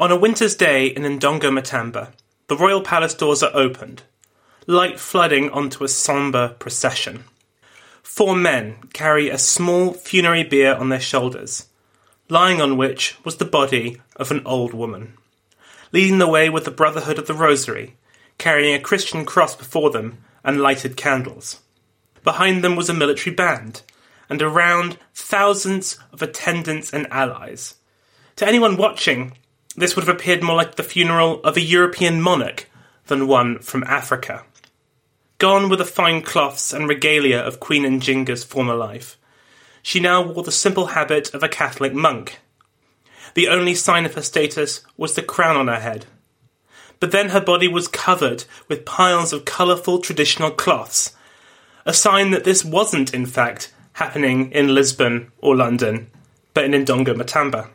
On a winter's day in Ndongo Matamba, the royal palace doors are opened, light flooding onto a sombre procession. Four men carry a small funerary bier on their shoulders, lying on which was the body of an old woman. Leading the way with the Brotherhood of the Rosary, carrying a Christian cross before them and lighted candles. Behind them was a military band, and around thousands of attendants and allies. To anyone watching, this would have appeared more like the funeral of a European monarch than one from Africa. Gone were the fine cloths and regalia of Queen Njinga's former life. She now wore the simple habit of a Catholic monk. The only sign of her status was the crown on her head. But then her body was covered with piles of colourful traditional cloths, a sign that this wasn't, in fact, happening in Lisbon or London, but in Ndongo Matamba.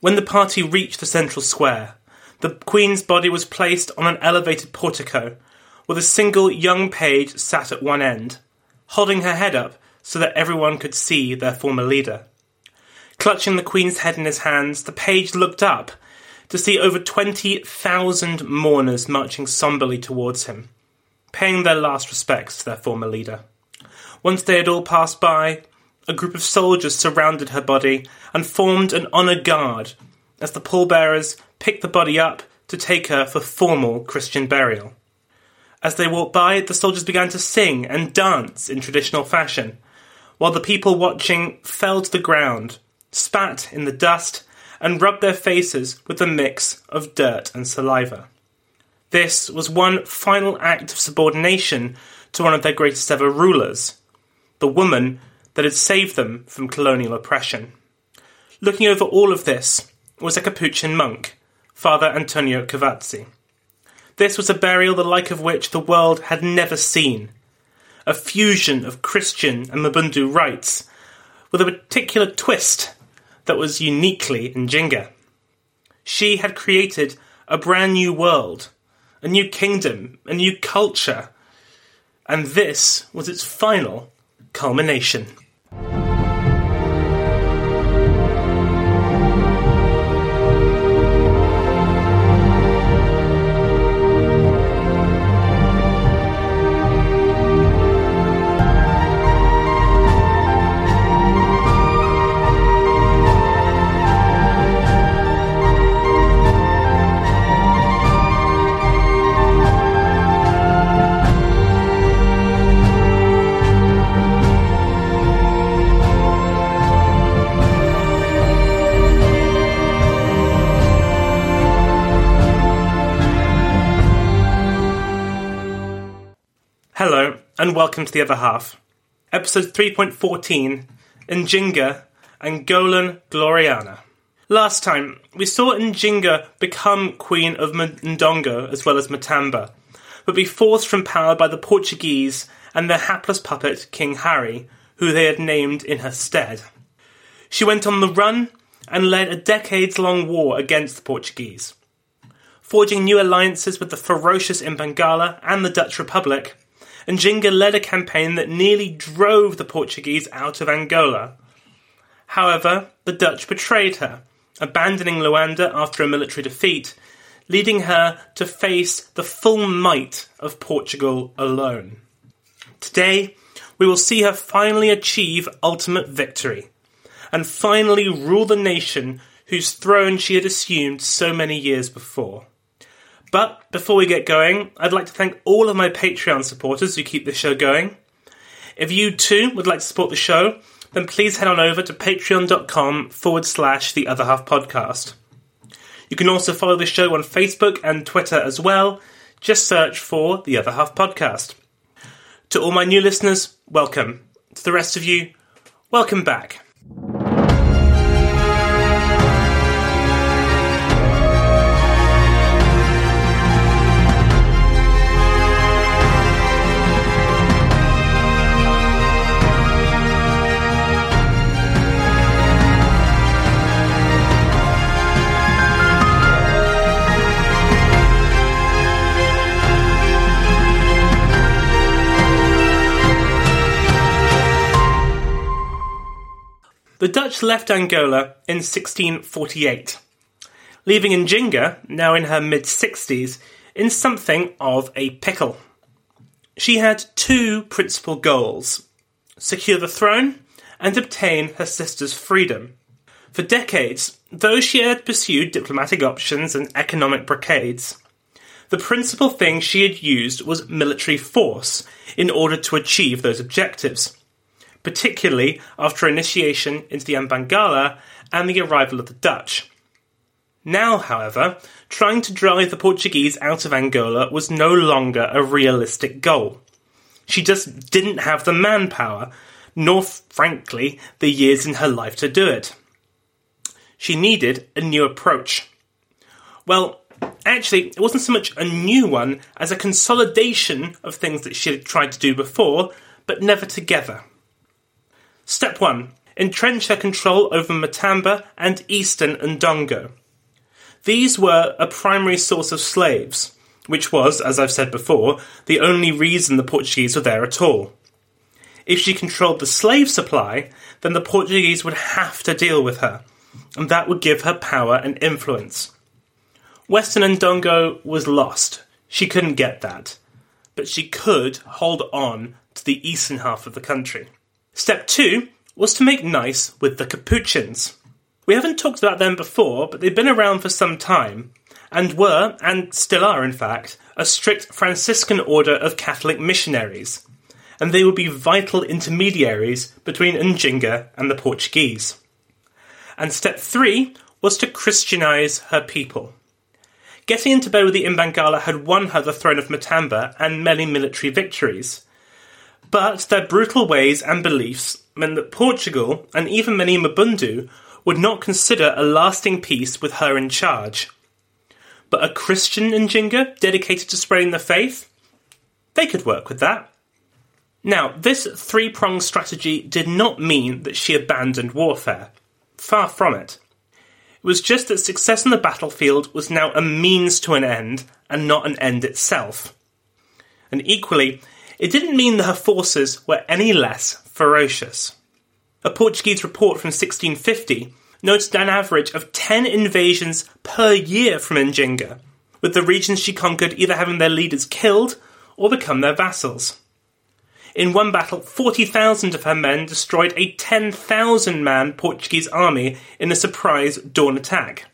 When the party reached the central square, the Queen's body was placed on an elevated portico, with a single young page sat at one end, holding her head up so that everyone could see their former leader. Clutching the Queen's head in his hands, the page looked up to see over 20,000 mourners marching somberly towards him, paying their last respects to their former leader. Once they had all passed by, a group of soldiers surrounded her body and formed an honour guard as the pallbearers picked the body up to take her for formal Christian burial. As they walked by, the soldiers began to sing and dance in traditional fashion, while the people watching fell to the ground, spat in the dust, and rubbed their faces with a mix of dirt and saliva. This was one final act of subordination to one of their greatest ever rulers, the woman that had saved them from colonial oppression. Looking over all of this was a Capuchin monk, Father Antonio Cavazzi. This was a burial the like of which the world had never seen. A fusion of Christian and Mabundu rites, with a particular twist that was uniquely Njinga. She had created a brand new world, a new kingdom, a new culture, and this was its final culmination. And welcome to the other half. Episode 3.14 Njinga Angolan Gloriana. Last time, we saw Njinga become Queen of Ndongo as well as Matamba, but be forced from power by the Portuguese and their hapless puppet King Hari, who they had named in her stead. She went on the run and led a decades long war against the Portuguese. Forging new alliances with the ferocious Imbangala and the Dutch Republic, Njinga led a campaign that nearly drove the Portuguese out of Angola. However, the Dutch betrayed her, abandoning Luanda after a military defeat, leading her to face the full might of Portugal alone. Today, we will see her finally achieve ultimate victory, and finally rule the nation whose throne she had assumed so many years before. But before we get going, I'd like to thank all of my Patreon supporters who keep the show going. If you too would like to support the show, then please head on over to patreon.com forward slash the other half podcast. You can also follow the show on Facebook and Twitter as well. Just search for the other half podcast. To all my new listeners, welcome. To the rest of you, welcome back. The Dutch left Angola in 1648, leaving Njinga, now in her mid 60s, in something of a pickle. She had two principal goals secure the throne and obtain her sister's freedom. For decades, though she had pursued diplomatic options and economic blockades, the principal thing she had used was military force in order to achieve those objectives particularly after initiation into the Mbangala and the arrival of the Dutch. Now, however, trying to drive the Portuguese out of Angola was no longer a realistic goal. She just didn't have the manpower, nor, frankly, the years in her life to do it. She needed a new approach. Well, actually, it wasn't so much a new one as a consolidation of things that she had tried to do before, but never together. Step 1. Entrench her control over Matamba and eastern Ndongo. These were a primary source of slaves, which was, as I've said before, the only reason the Portuguese were there at all. If she controlled the slave supply, then the Portuguese would have to deal with her, and that would give her power and influence. Western Ndongo was lost. She couldn't get that. But she could hold on to the eastern half of the country. Step two was to make nice with the Capuchins. We haven't talked about them before, but they've been around for some time, and were, and still are in fact, a strict Franciscan order of Catholic missionaries, and they would be vital intermediaries between Njinga and the Portuguese. And step three was to Christianize her people. Getting into bed with the Imbangala had won her the throne of Matamba and many military victories, but their brutal ways and beliefs meant that Portugal, and even many Mabundu, would not consider a lasting peace with her in charge. But a Christian Njinga dedicated to spreading the faith? They could work with that. Now, this three pronged strategy did not mean that she abandoned warfare. Far from it. It was just that success on the battlefield was now a means to an end and not an end itself. And equally, it didn't mean that her forces were any less ferocious. A Portuguese report from 1650 noted an average of 10 invasions per year from Njinga, with the regions she conquered either having their leaders killed or become their vassals. In one battle, 40,000 of her men destroyed a 10,000 man Portuguese army in a surprise dawn attack.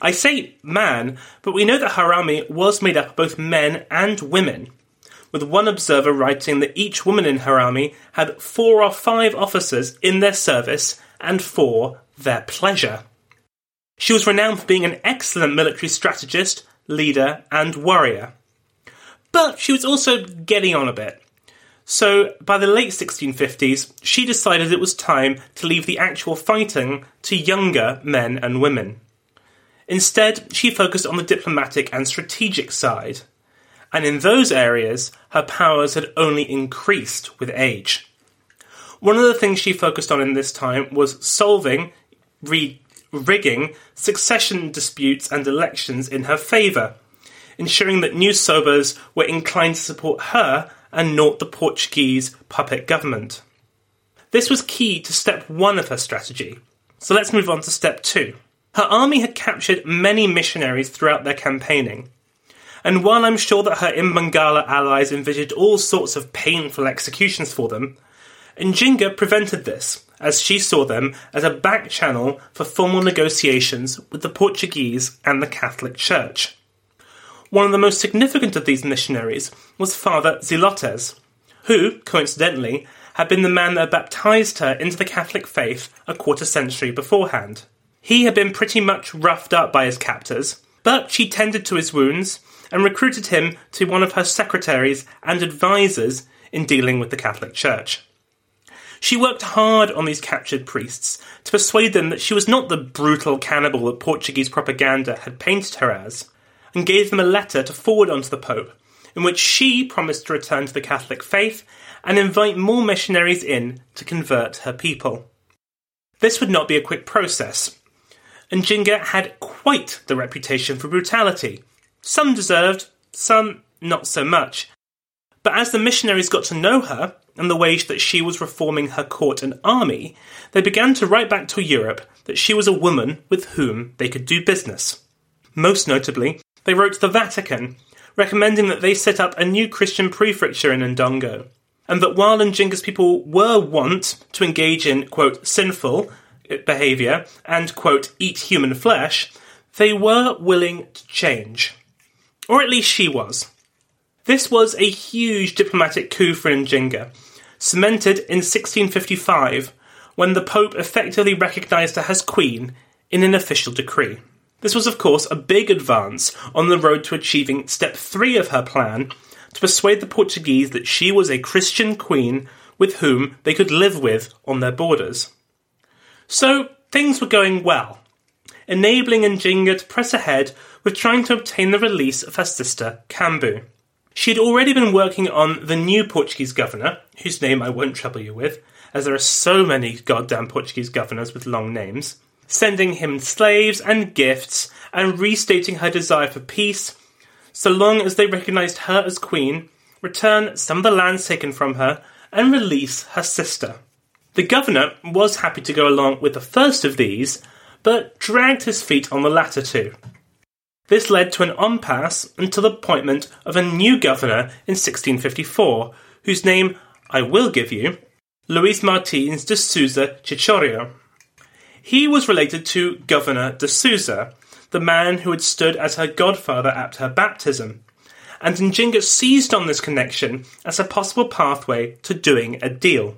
I say man, but we know that her army was made up of both men and women, with one observer writing that each woman in her army had four or five officers in their service and for their pleasure. She was renowned for being an excellent military strategist, leader, and warrior. But she was also getting on a bit. So, by the late 1650s, she decided it was time to leave the actual fighting to younger men and women. Instead, she focused on the diplomatic and strategic side and in those areas, her powers had only increased with age. One of the things she focused on in this time was solving, re- rigging succession disputes and elections in her favour, ensuring that new Sobas were inclined to support her and not the Portuguese puppet government. This was key to step one of her strategy. So let's move on to step two. Her army had captured many missionaries throughout their campaigning, and while I'm sure that her Imbangala allies envisaged all sorts of painful executions for them, Njinga prevented this as she saw them as a back channel for formal negotiations with the Portuguese and the Catholic Church. One of the most significant of these missionaries was Father Zelotes, who, coincidentally, had been the man that baptized her into the Catholic faith a quarter century beforehand. He had been pretty much roughed up by his captors, but she tended to his wounds and recruited him to one of her secretaries and advisers in dealing with the Catholic Church. She worked hard on these captured priests to persuade them that she was not the brutal cannibal that Portuguese propaganda had painted her as, and gave them a letter to forward on to the Pope, in which she promised to return to the Catholic faith and invite more missionaries in to convert her people. This would not be a quick process, and Njinga had quite the reputation for brutality. Some deserved, some not so much. But as the missionaries got to know her and the ways that she was reforming her court and army, they began to write back to Europe that she was a woman with whom they could do business. Most notably, they wrote to the Vatican, recommending that they set up a new Christian prefecture in Ndongo, and that while Njinga's people were wont to engage in, quote, sinful behaviour and, quote, eat human flesh, they were willing to change. Or at least she was. This was a huge diplomatic coup for Njinga, cemented in 1655 when the Pope effectively recognised her as Queen in an official decree. This was, of course, a big advance on the road to achieving step three of her plan to persuade the Portuguese that she was a Christian queen with whom they could live with on their borders. So things were going well, enabling Njinga to press ahead with trying to obtain the release of her sister Kambu. She had already been working on the new Portuguese governor, whose name I won't trouble you with, as there are so many goddamn Portuguese governors with long names, sending him slaves and gifts and restating her desire for peace, so long as they recognized her as queen, return some of the lands taken from her, and release her sister. The governor was happy to go along with the first of these, but dragged his feet on the latter two. This led to an impasse until the appointment of a new governor in 1654, whose name I will give you, Luis Martins de Souza Chichorio. He was related to Governor de Souza, the man who had stood as her godfather at her baptism, and Njinga seized on this connection as a possible pathway to doing a deal.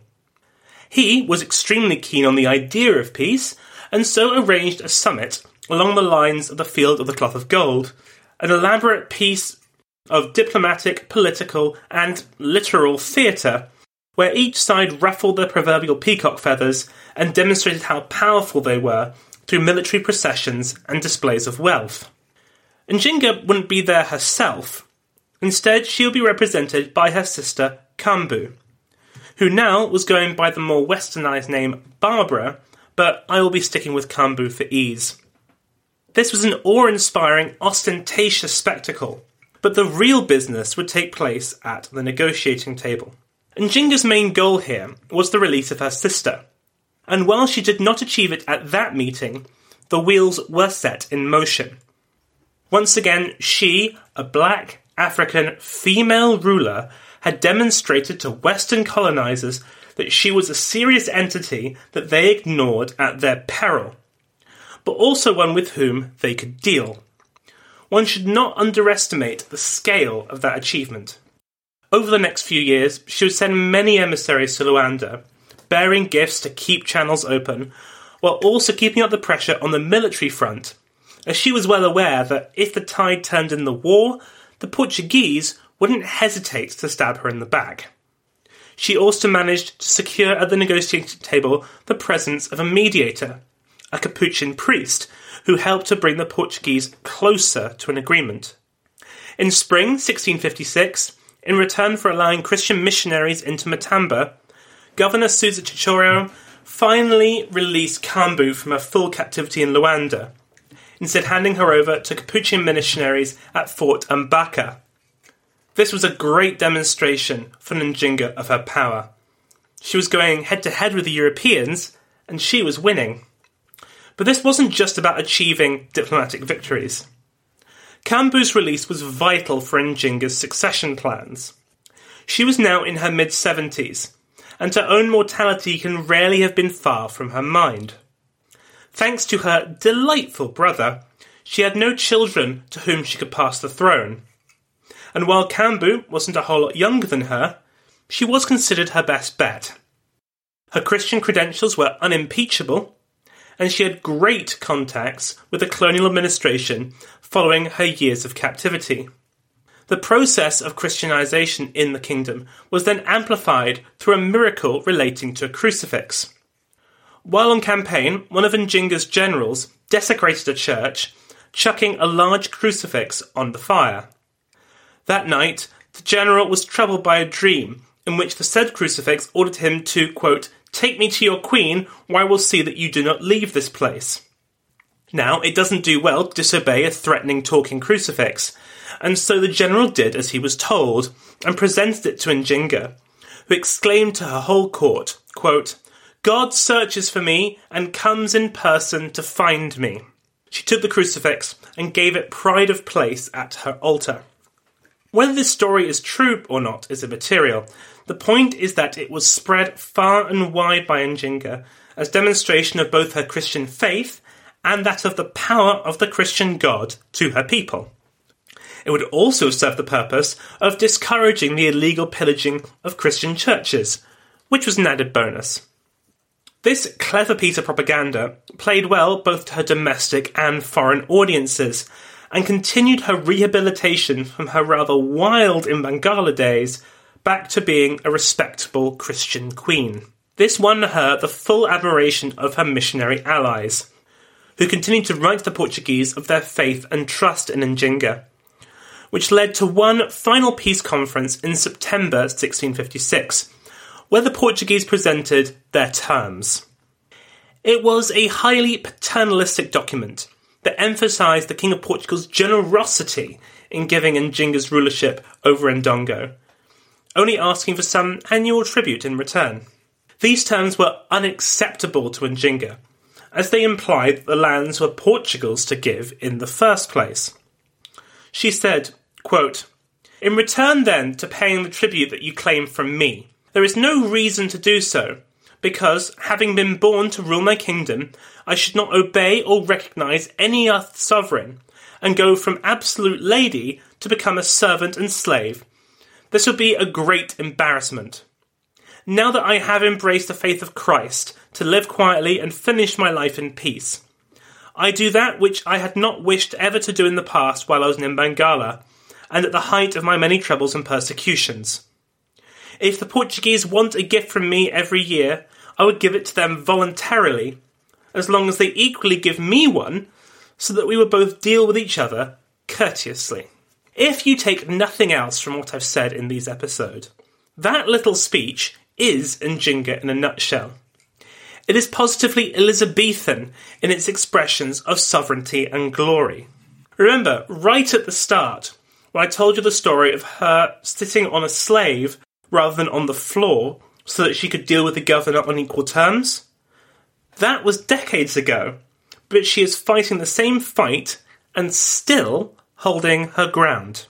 He was extremely keen on the idea of peace, and so arranged a summit along the lines of the Field of the Cloth of Gold, an elaborate piece of diplomatic, political, and literal theatre, where each side ruffled their proverbial peacock feathers and demonstrated how powerful they were through military processions and displays of wealth. And Njinga wouldn't be there herself. Instead, she'll be represented by her sister Kambu, who now was going by the more westernized name Barbara, but I will be sticking with Kambu for ease. This was an awe inspiring, ostentatious spectacle, but the real business would take place at the negotiating table. Njinga's main goal here was the release of her sister, and while she did not achieve it at that meeting, the wheels were set in motion. Once again, she, a black, African, female ruler, had demonstrated to Western colonizers that she was a serious entity that they ignored at their peril, but also one with whom they could deal. One should not underestimate the scale of that achievement. Over the next few years, she would send many emissaries to Luanda, bearing gifts to keep channels open, while also keeping up the pressure on the military front, as she was well aware that if the tide turned in the war, the Portuguese wouldn't hesitate to stab her in the back. She also managed to secure at the negotiating table the presence of a mediator, a Capuchin priest, who helped to bring the Portuguese closer to an agreement. In spring 1656, in return for allowing Christian missionaries into Matamba, Governor Souza Chichorio finally released Kambu from her full captivity in Luanda, instead handing her over to Capuchin missionaries at Fort Mbaka. This was a great demonstration for Njinga of her power. She was going head to head with the Europeans, and she was winning. But this wasn't just about achieving diplomatic victories. Kambu's release was vital for Njinga's succession plans. She was now in her mid 70s, and her own mortality can rarely have been far from her mind. Thanks to her delightful brother, she had no children to whom she could pass the throne. And while Kambu wasn't a whole lot younger than her, she was considered her best bet. Her Christian credentials were unimpeachable, and she had great contacts with the colonial administration following her years of captivity. The process of Christianization in the kingdom was then amplified through a miracle relating to a crucifix. While on campaign, one of Njinga's generals desecrated a church, chucking a large crucifix on the fire. That night, the general was troubled by a dream in which the said crucifix ordered him to, quote, Take me to your queen, or I will see that you do not leave this place. Now, it doesn't do well to disobey a threatening talking crucifix, and so the general did as he was told, and presented it to Njinga, who exclaimed to her whole court, quote, God searches for me and comes in person to find me. She took the crucifix and gave it pride of place at her altar. Whether this story is true or not is immaterial. The point is that it was spread far and wide by Njinga as demonstration of both her Christian faith and that of the power of the Christian God to her people. It would also serve the purpose of discouraging the illegal pillaging of Christian churches, which was an added bonus. This clever piece of propaganda played well both to her domestic and foreign audiences, and continued her rehabilitation from her rather wild Imbangala days back to being a respectable Christian queen. This won her the full admiration of her missionary allies, who continued to write to the Portuguese of their faith and trust in Njinga, which led to one final peace conference in September 1656, where the Portuguese presented their terms. It was a highly paternalistic document that emphasised the King of Portugal's generosity in giving Njinga's rulership over Ndongo, only asking for some annual tribute in return. These terms were unacceptable to Njinga, as they implied that the lands were Portugal's to give in the first place. She said, Quote, In return, then, to paying the tribute that you claim from me, there is no reason to do so, because, having been born to rule my kingdom, I should not obey or recognise any other sovereign, and go from absolute lady to become a servant and slave. This would be a great embarrassment. Now that I have embraced the faith of Christ, to live quietly and finish my life in peace. I do that which I had not wished ever to do in the past while I was in Bengala, and at the height of my many troubles and persecutions. If the Portuguese want a gift from me every year, I would give it to them voluntarily, as long as they equally give me one, so that we would both deal with each other courteously. If you take nothing else from what I've said in these episodes, that little speech is Njinga in a nutshell. It is positively Elizabethan in its expressions of sovereignty and glory. Remember, right at the start, when I told you the story of her sitting on a slave rather than on the floor so that she could deal with the governor on equal terms? That was decades ago, but she is fighting the same fight and still holding her ground.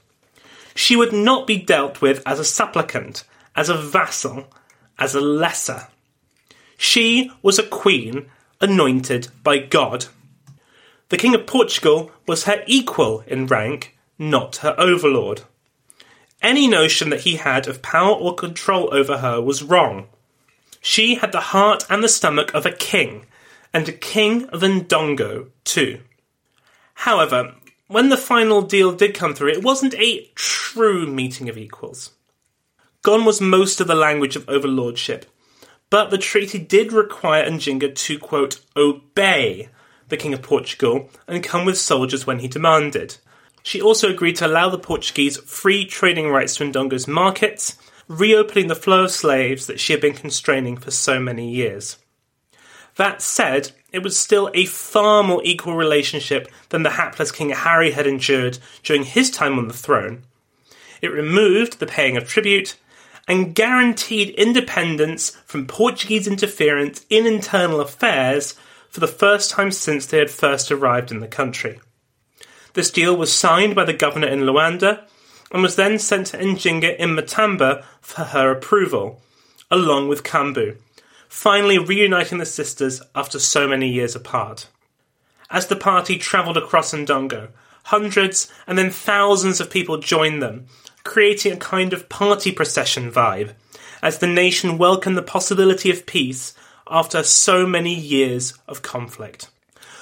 She would not be dealt with as a supplicant, as a vassal, as a lesser. She was a queen anointed by God. The King of Portugal was her equal in rank not her overlord. Any notion that he had of power or control over her was wrong. She had the heart and the stomach of a king, and a king of Ndongo, too. However, when the final deal did come through, it wasn't a true meeting of equals. Gone was most of the language of overlordship, but the treaty did require Njinga to, quote, obey the King of Portugal and come with soldiers when he demanded. She also agreed to allow the Portuguese free trading rights to Ndongo's markets, reopening the flow of slaves that she had been constraining for so many years. That said, it was still a far more equal relationship than the hapless King Hari had endured during his time on the throne. It removed the paying of tribute and guaranteed independence from Portuguese interference in internal affairs for the first time since they had first arrived in the country. This deal was signed by the governor in Luanda and was then sent to Njinga in Matamba for her approval, along with Kambu, finally reuniting the sisters after so many years apart. As the party travelled across Ndongo, hundreds and then thousands of people joined them, creating a kind of party procession vibe, as the nation welcomed the possibility of peace after so many years of conflict.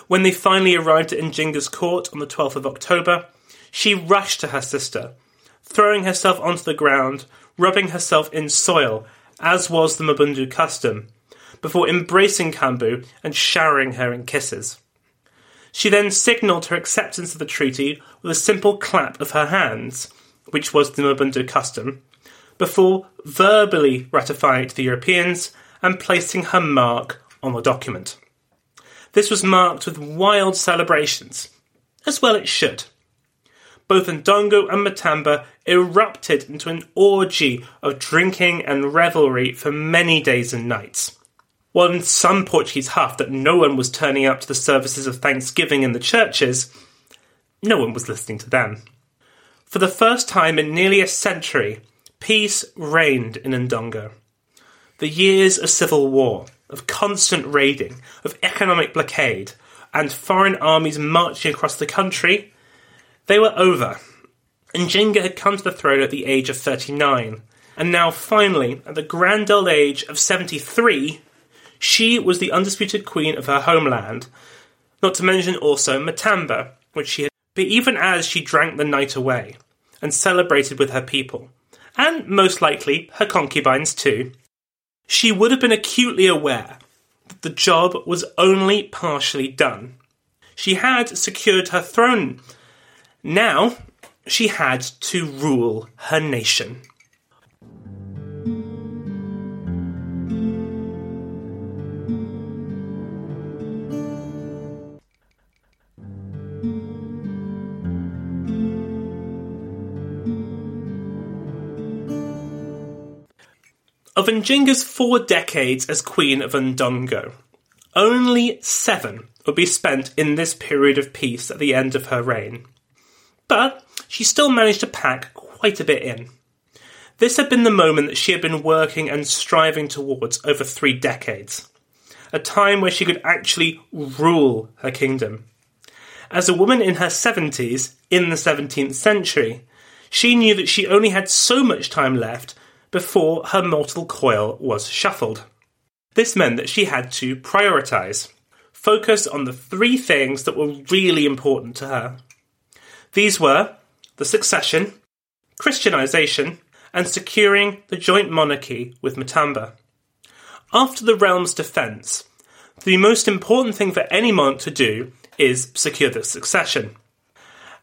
When they finally arrived at Njinga's court on the 12th of October, she rushed to her sister, throwing herself onto the ground, rubbing herself in soil, as was the Mabundu custom, before embracing Kambu and showering her in kisses. She then signalled her acceptance of the treaty with a simple clap of her hands, which was the Mabundu custom, before verbally ratifying it to the Europeans and placing her mark on the document. This was marked with wild celebrations, as well it should. Both Ndongo and Matamba erupted into an orgy of drinking and revelry for many days and nights. While in some Portuguese huff that no one was turning up to the services of Thanksgiving in the churches, no one was listening to them. For the first time in nearly a century, peace reigned in Ndongo. The years of civil war, of constant raiding, of economic blockade, and foreign armies marching across the country, they were over. Njinga had come to the throne at the age of 39, and now finally, at the grand old age of 73, she was the undisputed queen of her homeland, not to mention also Matamba, which she had, but even as she drank the night away, and celebrated with her people, and most likely her concubines too, she would have been acutely aware that the job was only partially done. She had secured her throne. Now she had to rule her nation. Of Njinga's four decades as Queen of Ndongo, only seven would be spent in this period of peace at the end of her reign. But she still managed to pack quite a bit in. This had been the moment that she had been working and striving towards over three decades, a time where she could actually rule her kingdom. As a woman in her 70s, in the 17th century, she knew that she only had so much time left before her mortal coil was shuffled. This meant that she had to prioritise, focus on the three things that were really important to her. These were the succession, Christianisation, and securing the joint monarchy with Matamba. After the realm's defence, the most important thing for any monarch to do is secure the succession.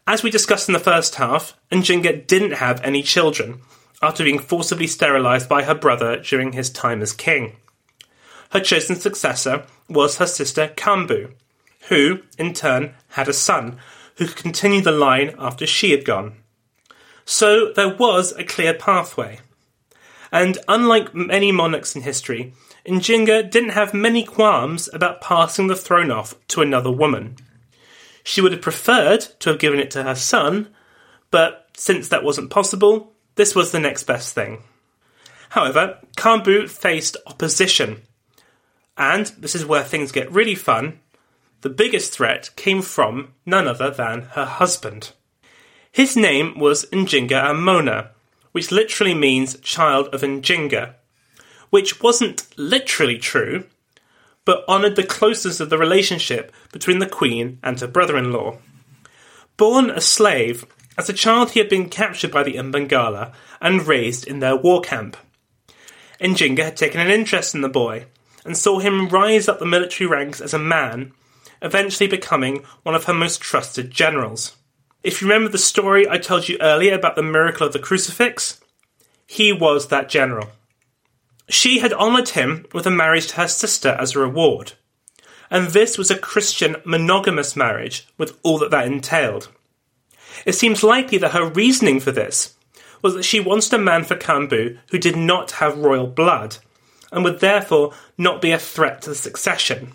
As we discussed in the first half, Njinga didn't have any children, after being forcibly sterilised by her brother during his time as king. Her chosen successor was her sister Kambu, who, in turn, had a son who could continue the line after she had gone. So there was a clear pathway. And unlike many monarchs in history, Njinga didn't have many qualms about passing the throne off to another woman. She would have preferred to have given it to her son, but since that wasn't possible, this was the next best thing. However, Kambu faced opposition. And this is where things get really fun. The biggest threat came from none other than her husband. His name was Njinga Amona, which literally means child of Njinga, which wasn't literally true, but honoured the closeness of the relationship between the queen and her brother in law. Born a slave, as a child, he had been captured by the Mbangala and raised in their war camp. Njinga had taken an interest in the boy and saw him rise up the military ranks as a man, eventually becoming one of her most trusted generals. If you remember the story I told you earlier about the miracle of the crucifix, he was that general. She had honoured him with a marriage to her sister as a reward, and this was a Christian monogamous marriage with all that that entailed. It seems likely that her reasoning for this was that she wanted a man for Kambu who did not have royal blood, and would therefore not be a threat to the succession.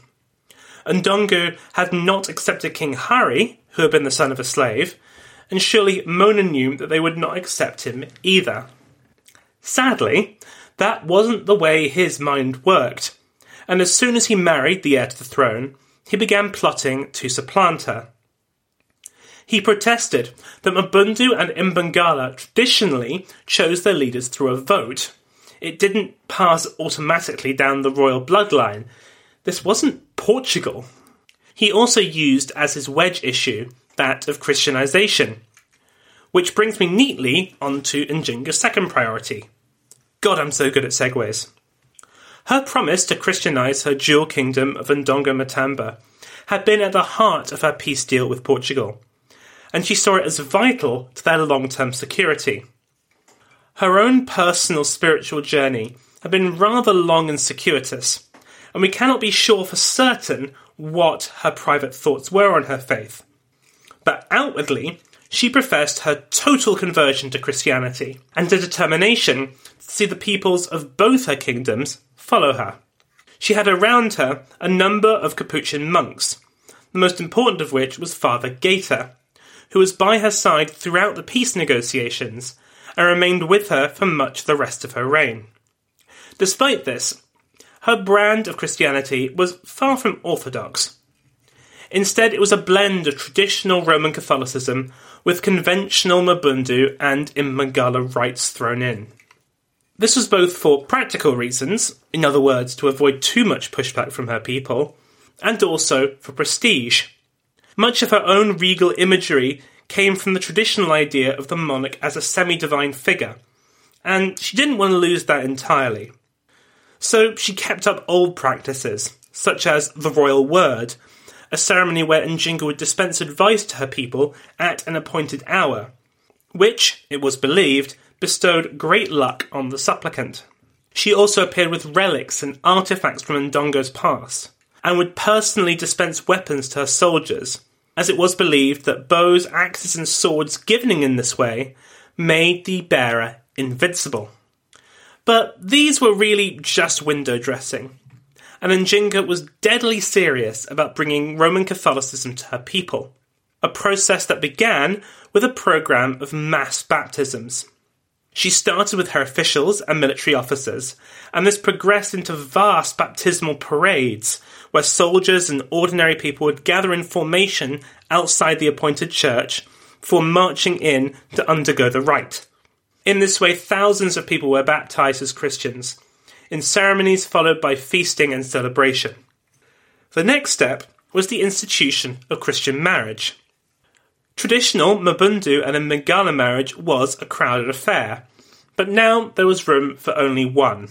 Ndongo had not accepted King Hari, who had been the son of a slave, and surely Mona knew that they would not accept him either. Sadly, That wasn't the way his mind worked, and as soon as he married the heir to the throne, he began plotting to supplant her. He protested that Mbundu and Imbangala traditionally chose their leaders through a vote. It didn't pass automatically down the royal bloodline. This wasn't Portugal. He also used as his wedge issue that of Christianization. Which brings me neatly onto Njinga's second priority. God, I'm so good at segues. Her promise to Christianize her dual kingdom of Ndongo Matamba had been at the heart of her peace deal with Portugal, and she saw it as vital to their long term security. Her own personal spiritual journey had been rather long and circuitous, and we cannot be sure for certain what her private thoughts were on her faith. But outwardly, she professed her total conversion to Christianity and a determination to see the peoples of both her kingdoms follow her. She had around her a number of Capuchin monks, the most important of which was Father Gaeta, who was by her side throughout the peace negotiations and remained with her for much the rest of her reign. Despite this, her brand of Christianity was far from orthodox. Instead, it was a blend of traditional Roman Catholicism with conventional Mabundu and Imbangala rites thrown in. This was both for practical reasons, in other words, to avoid too much pushback from her people, and also for prestige. Much of her own regal imagery came from the traditional idea of the monarch as a semi divine figure, and she didn't want to lose that entirely. So she kept up old practices, such as the royal word, a ceremony where Njinga would dispense advice to her people at an appointed hour, which, it was believed, bestowed great luck on the supplicant. She also appeared with relics and artifacts from Ndongo's past, and would personally dispense weapons to her soldiers, as it was believed that bows, axes, and swords given in this way made the bearer invincible. But these were really just window dressing, and Njinga was deadly serious about bringing Roman Catholicism to her people, a process that began with a program of mass baptisms. She started with her officials and military officers, and this progressed into vast baptismal parades where soldiers and ordinary people would gather in formation outside the appointed church for marching in to undergo the rite. In this way, thousands of people were baptized as Christians, in ceremonies followed by feasting and celebration. The next step was the institution of Christian marriage. Traditional Mabundu and a Imbangala marriage was a crowded affair, but now there was room for only one.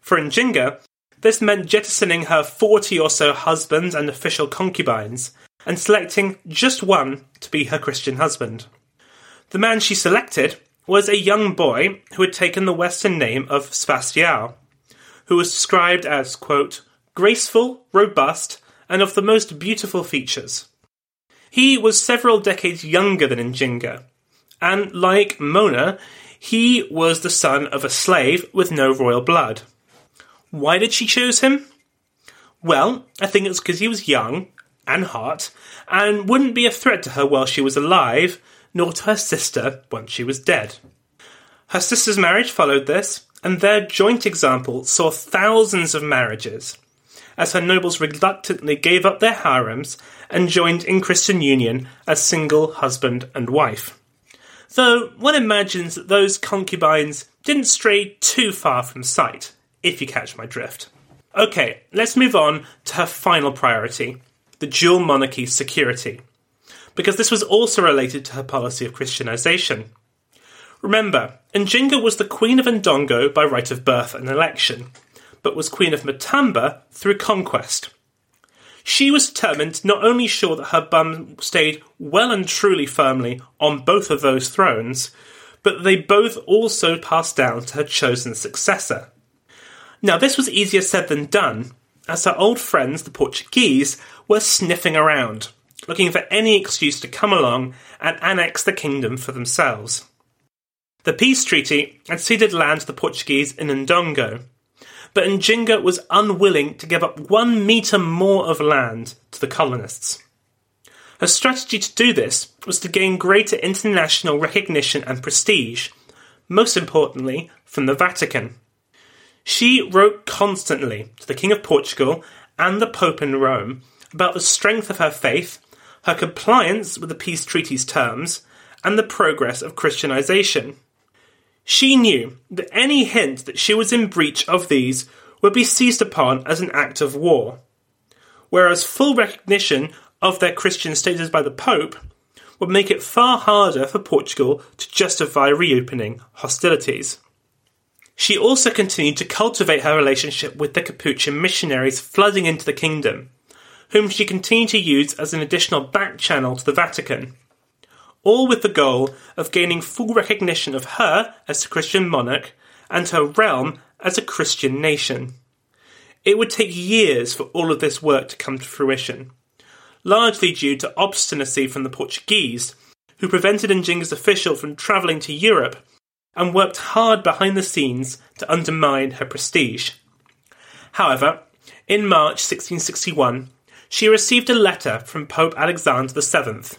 For Njinga, this meant jettisoning her 40 or so husbands and official concubines and selecting just one to be her Christian husband. The man she selected was a young boy who had taken the Western name of Sebastião, who was described as, quote, graceful, robust, and of the most beautiful features. He was several decades younger than Njinga, and like Mona, he was the son of a slave with no royal blood. Why did she choose him? Well, I think it's because he was young and hot and wouldn't be a threat to her while she was alive, nor to her sister once she was dead. Her sister's marriage followed this, and their joint example saw thousands of marriages, as her nobles reluctantly gave up their harems and joined in Christian union as single husband and wife. Though one imagines that those concubines didn't stray too far from sight, if you catch my drift. Okay, let's move on to her final priority the dual monarchy's security because this was also related to her policy of Christianization. Remember, Njinga was the Queen of Ndongo by right of birth and election, but was Queen of Matamba through conquest. She was determined not only ensure that her bum stayed well and truly firmly on both of those thrones, but they both also passed down to her chosen successor. Now, this was easier said than done, as her old friends, the Portuguese, were sniffing around looking for any excuse to come along and annex the kingdom for themselves. The peace treaty had ceded land to the Portuguese in Ndongo, but Njinga was unwilling to give up one metre more of land to the colonists. Her strategy to do this was to gain greater international recognition and prestige, most importantly from the Vatican. She wrote constantly to the King of Portugal and the Pope in Rome about the strength of her faith, her compliance with the peace treaty's terms, and the progress of Christianization. She knew that any hint that she was in breach of these would be seized upon as an act of war, whereas full recognition of their Christian status by the Pope would make it far harder for Portugal to justify reopening hostilities. She also continued to cultivate her relationship with the Capuchin missionaries flooding into the kingdom, whom she continued to use as an additional back channel to the Vatican, all with the goal of gaining full recognition of her as a Christian monarch and her realm as a Christian nation. It would take years for all of this work to come to fruition, largely due to obstinacy from the Portuguese, who prevented Njinga's official from travelling to Europe and worked hard behind the scenes to undermine her prestige. However, in March 1661, she received a letter from Pope Alexander VII,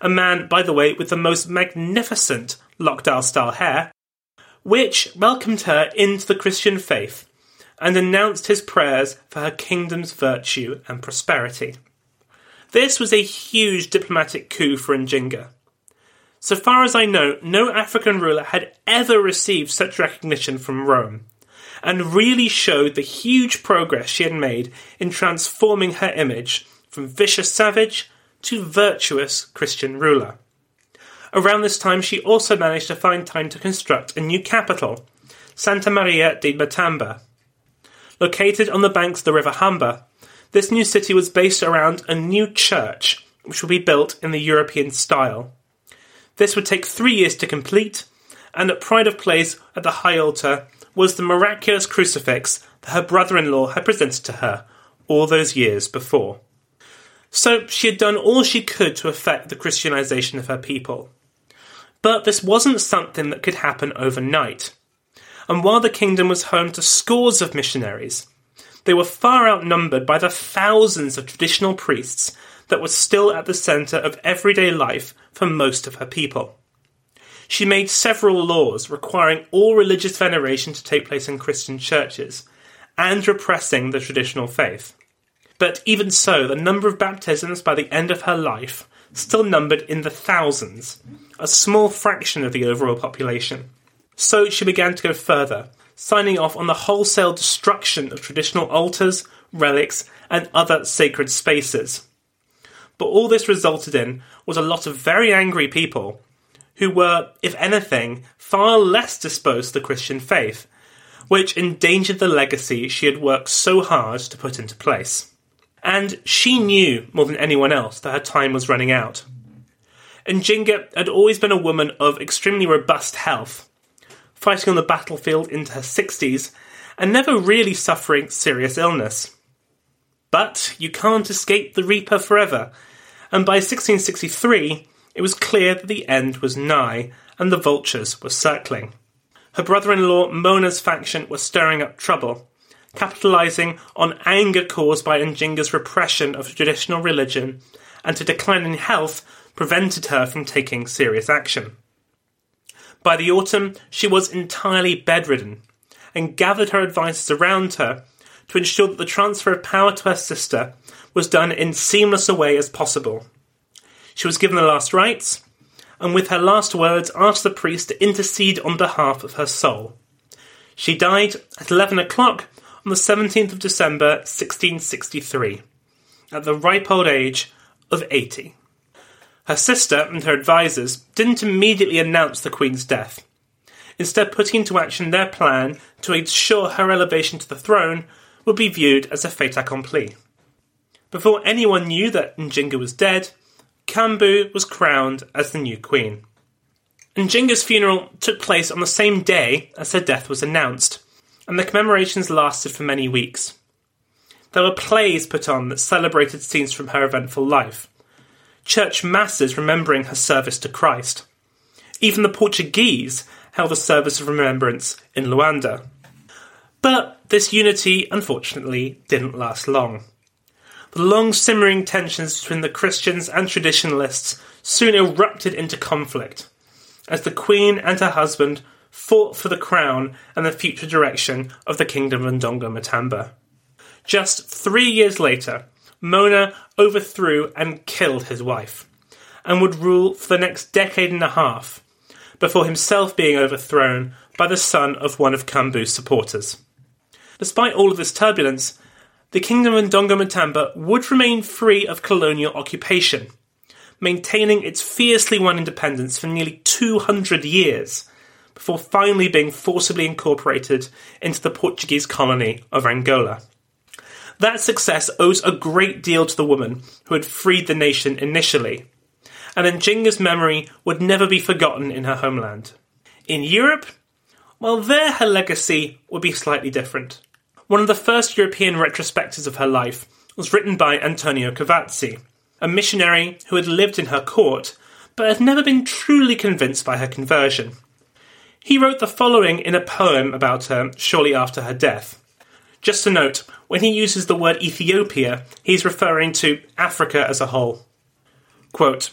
a man, by the way, with the most magnificent Lockdale style hair, which welcomed her into the Christian faith and announced his prayers for her kingdom's virtue and prosperity. This was a huge diplomatic coup for Njinga. So far as I know, no African ruler had ever received such recognition from Rome, and really showed the huge progress she had made in transforming her image from vicious savage to virtuous Christian ruler. Around this time, she also managed to find time to construct a new capital, Santa Maria de Matamba. Located on the banks of the River Humber, this new city was based around a new church, which would be built in the European style. This would take three years to complete, and at Pride of Place at the high altar was the miraculous crucifix that her brother in law had presented to her all those years before. So she had done all she could to effect the Christianization of her people. But this wasn't something that could happen overnight. And while the kingdom was home to scores of missionaries, they were far outnumbered by the thousands of traditional priests that was still at the centre of everyday life for most of her people. She made several laws requiring all religious veneration to take place in Christian churches and repressing the traditional faith. But even so, the number of baptisms by the end of her life still numbered in the thousands, a small fraction of the overall population. So she began to go further, signing off on the wholesale destruction of traditional altars, relics, and other sacred spaces. But all this resulted in was a lot of very angry people who were, if anything, far less disposed to the Christian faith, which endangered the legacy she had worked so hard to put into place. And she knew more than anyone else that her time was running out. And Njinga had always been a woman of extremely robust health, fighting on the battlefield into her 60s and never really suffering serious illness. But you can't escape the Reaper forever, and by 1663 it was clear that the end was nigh and the vultures were circling. Her brother in law Mona's faction was stirring up trouble, capitalizing on anger caused by Njinga's repression of traditional religion, and her decline in health prevented her from taking serious action. By the autumn, she was entirely bedridden, and gathered her advisers around her to ensure that the transfer of power to her sister was done in seamless a way as possible. She was given the last rites, and with her last words asked the priest to intercede on behalf of her soul. She died at 11 o'clock on the 17th of December 1663, at the ripe old age of 80. Her sister and her advisers didn't immediately announce the Queen's death, instead, putting into action their plan to ensure her elevation to the throne would be viewed as a fait accompli. Before anyone knew that Njinga was dead, Kambu was crowned as the new queen. Njinga's funeral took place on the same day as her death was announced, and the commemorations lasted for many weeks. There were plays put on that celebrated scenes from her eventful life, church masses remembering her service to Christ. Even the Portuguese held a service of remembrance in Luanda. But this unity, unfortunately, didn't last long. The long simmering tensions between the Christians and traditionalists soon erupted into conflict, as the Queen and her husband fought for the crown and the future direction of the Kingdom of Ndongo Matamba. Just three years later, Mona overthrew and killed his wife, and would rule for the next decade and a half, before himself being overthrown by the son of one of Kambu's supporters. Despite all of this turbulence, the Kingdom of Ndongo Matamba would remain free of colonial occupation, maintaining its fiercely won independence for nearly 200 years, before finally being forcibly incorporated into the Portuguese colony of Angola. That success owes a great deal to the woman who had freed the nation initially, and Njinga's memory would never be forgotten in her homeland. In Europe, well, there her legacy would be slightly different. One of the first European retrospectives of her life was written by Antonio Cavazzi, a missionary who had lived in her court but had never been truly convinced by her conversion. He wrote the following in a poem about her shortly after her death. Just a note, when he uses the word Ethiopia, he's referring to Africa as a whole. Quote,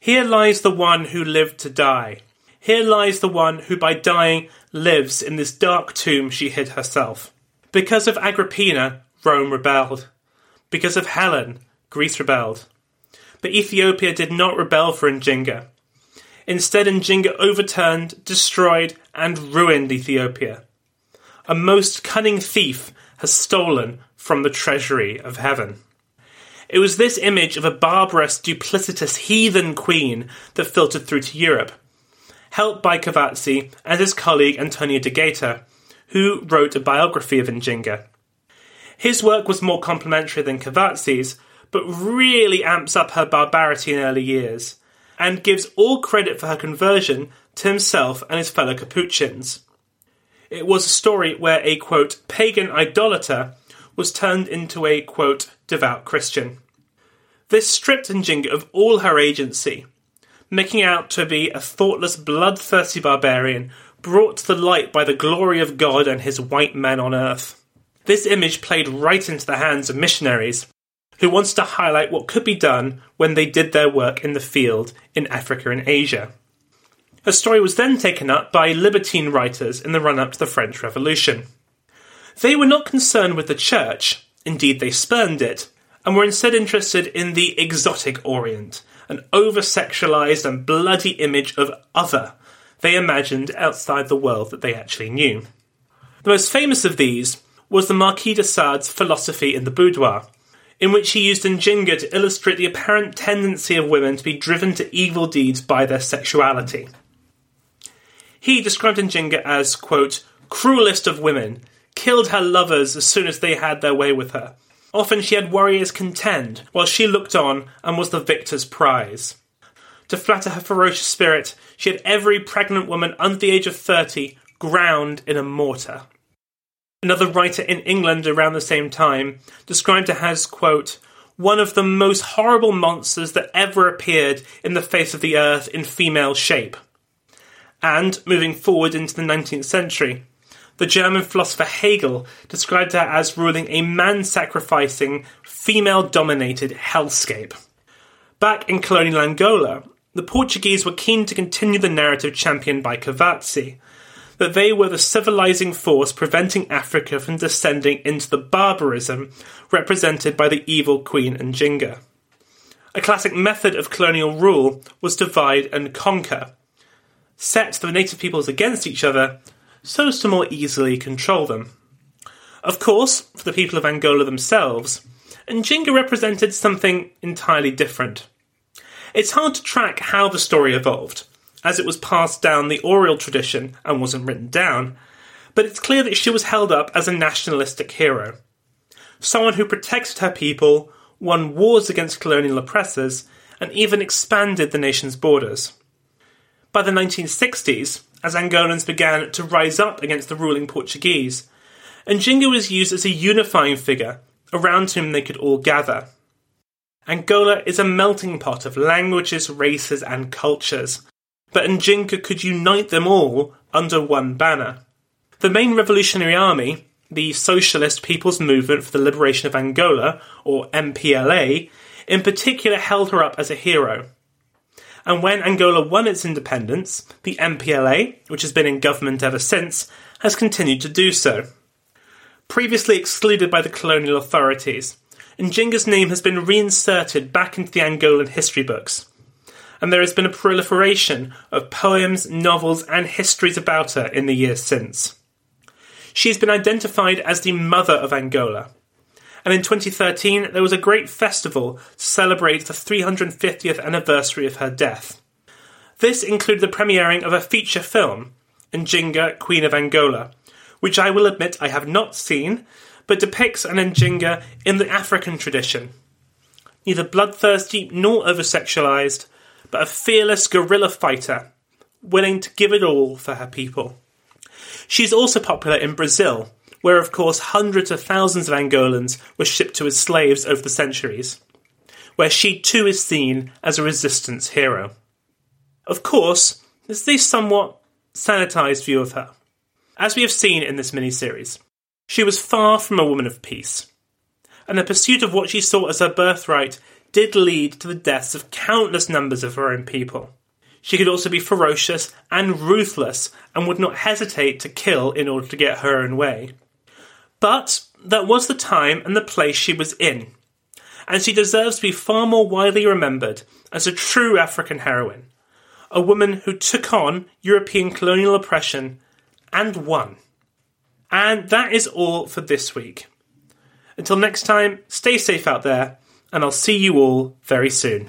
Here lies the one who lived to die. Here lies the one who by dying lives in this dark tomb she hid herself. Because of Agrippina, Rome rebelled. Because of Helen, Greece rebelled. But Ethiopia did not rebel for Njinga. Instead, Njinga overturned, destroyed, and ruined Ethiopia. A most cunning thief has stolen from the treasury of heaven. It was this image of a barbarous, duplicitous, heathen queen that filtered through to Europe, helped by Cavazzi and his colleague Antonio de Gaeta, who wrote a biography of Njinga. His work was more complimentary than Cavazzi's, but really amps up her barbarity in early years, and gives all credit for her conversion to himself and his fellow Capuchins. It was a story where a quote, pagan idolater was turned into a quote, devout Christian. This stripped Njinga of all her agency, making out to be a thoughtless, bloodthirsty barbarian brought to the light by the glory of God and his white men on earth. This image played right into the hands of missionaries who wanted to highlight what could be done when they did their work in the field in Africa and Asia. Her story was then taken up by libertine writers in the run up to the French Revolution. They were not concerned with the church, indeed, they spurned it, and were instead interested in the exotic Orient, an over sexualized and bloody image of other they imagined outside the world that they actually knew. The most famous of these was the Marquis de Sade's philosophy in the boudoir, in which he used Njinga to illustrate the apparent tendency of women to be driven to evil deeds by their sexuality. He described Njinga as, quote, cruelest of women, killed her lovers as soon as they had their way with her. Often she had warriors contend, while she looked on and was the victor's prize. To flatter her ferocious spirit, she had every pregnant woman under the age of 30 ground in a mortar. Another writer in England around the same time described her as, quote, one of the most horrible monsters that ever appeared in the face of the earth in female shape. And, moving forward into the 19th century, the German philosopher Hegel described her as ruling a man sacrificing, female dominated hellscape. Back in colonial Angola, the Portuguese were keen to continue the narrative championed by Cavazzi, that they were the civilizing force preventing Africa from descending into the barbarism represented by the evil Queen Njinga. A classic method of colonial rule was divide and conquer, set the native peoples against each other so as to more easily control them. Of course, for the people of Angola themselves, Njinga represented something entirely different. It's hard to track how the story evolved, as it was passed down the oral tradition and wasn't written down, but it's clear that she was held up as a nationalistic hero. Someone who protected her people, won wars against colonial oppressors, and even expanded the nation's borders. By the 1960s, as Angolans began to rise up against the ruling Portuguese, Njinga was used as a unifying figure around whom they could all gather. Angola is a melting pot of languages, races, and cultures, but Njinga could unite them all under one banner. The main revolutionary army, the Socialist People's Movement for the Liberation of Angola, or MPLA, in particular held her up as a hero. And when Angola won its independence, the MPLA, which has been in government ever since, has continued to do so. Previously excluded by the colonial authorities, Njinga's name has been reinserted back into the Angolan history books. And there has been a proliferation of poems, novels, and histories about her in the years since. She's been identified as the mother of Angola. And in 2013, there was a great festival to celebrate the 350th anniversary of her death. This included the premiering of a feature film, Njinga, Queen of Angola, which I will admit I have not seen, but depicts an Njinga in the African tradition. Neither bloodthirsty nor over sexualized, but a fearless guerrilla fighter, willing to give it all for her people. She's also popular in Brazil, where of course hundreds of thousands of Angolans were shipped to as slaves over the centuries, where she too is seen as a resistance hero. Of course, there's this somewhat sanitized view of her. As we have seen in this mini-series, she was far from a woman of peace, and the pursuit of what she saw as her birthright did lead to the deaths of countless numbers of her own people. She could also be ferocious and ruthless and would not hesitate to kill in order to get her own way. But that was the time and the place she was in, and she deserves to be far more widely remembered as a true African heroine, a woman who took on European colonial oppression and won. And that is all for this week. Until next time, stay safe out there, and I'll see you all very soon.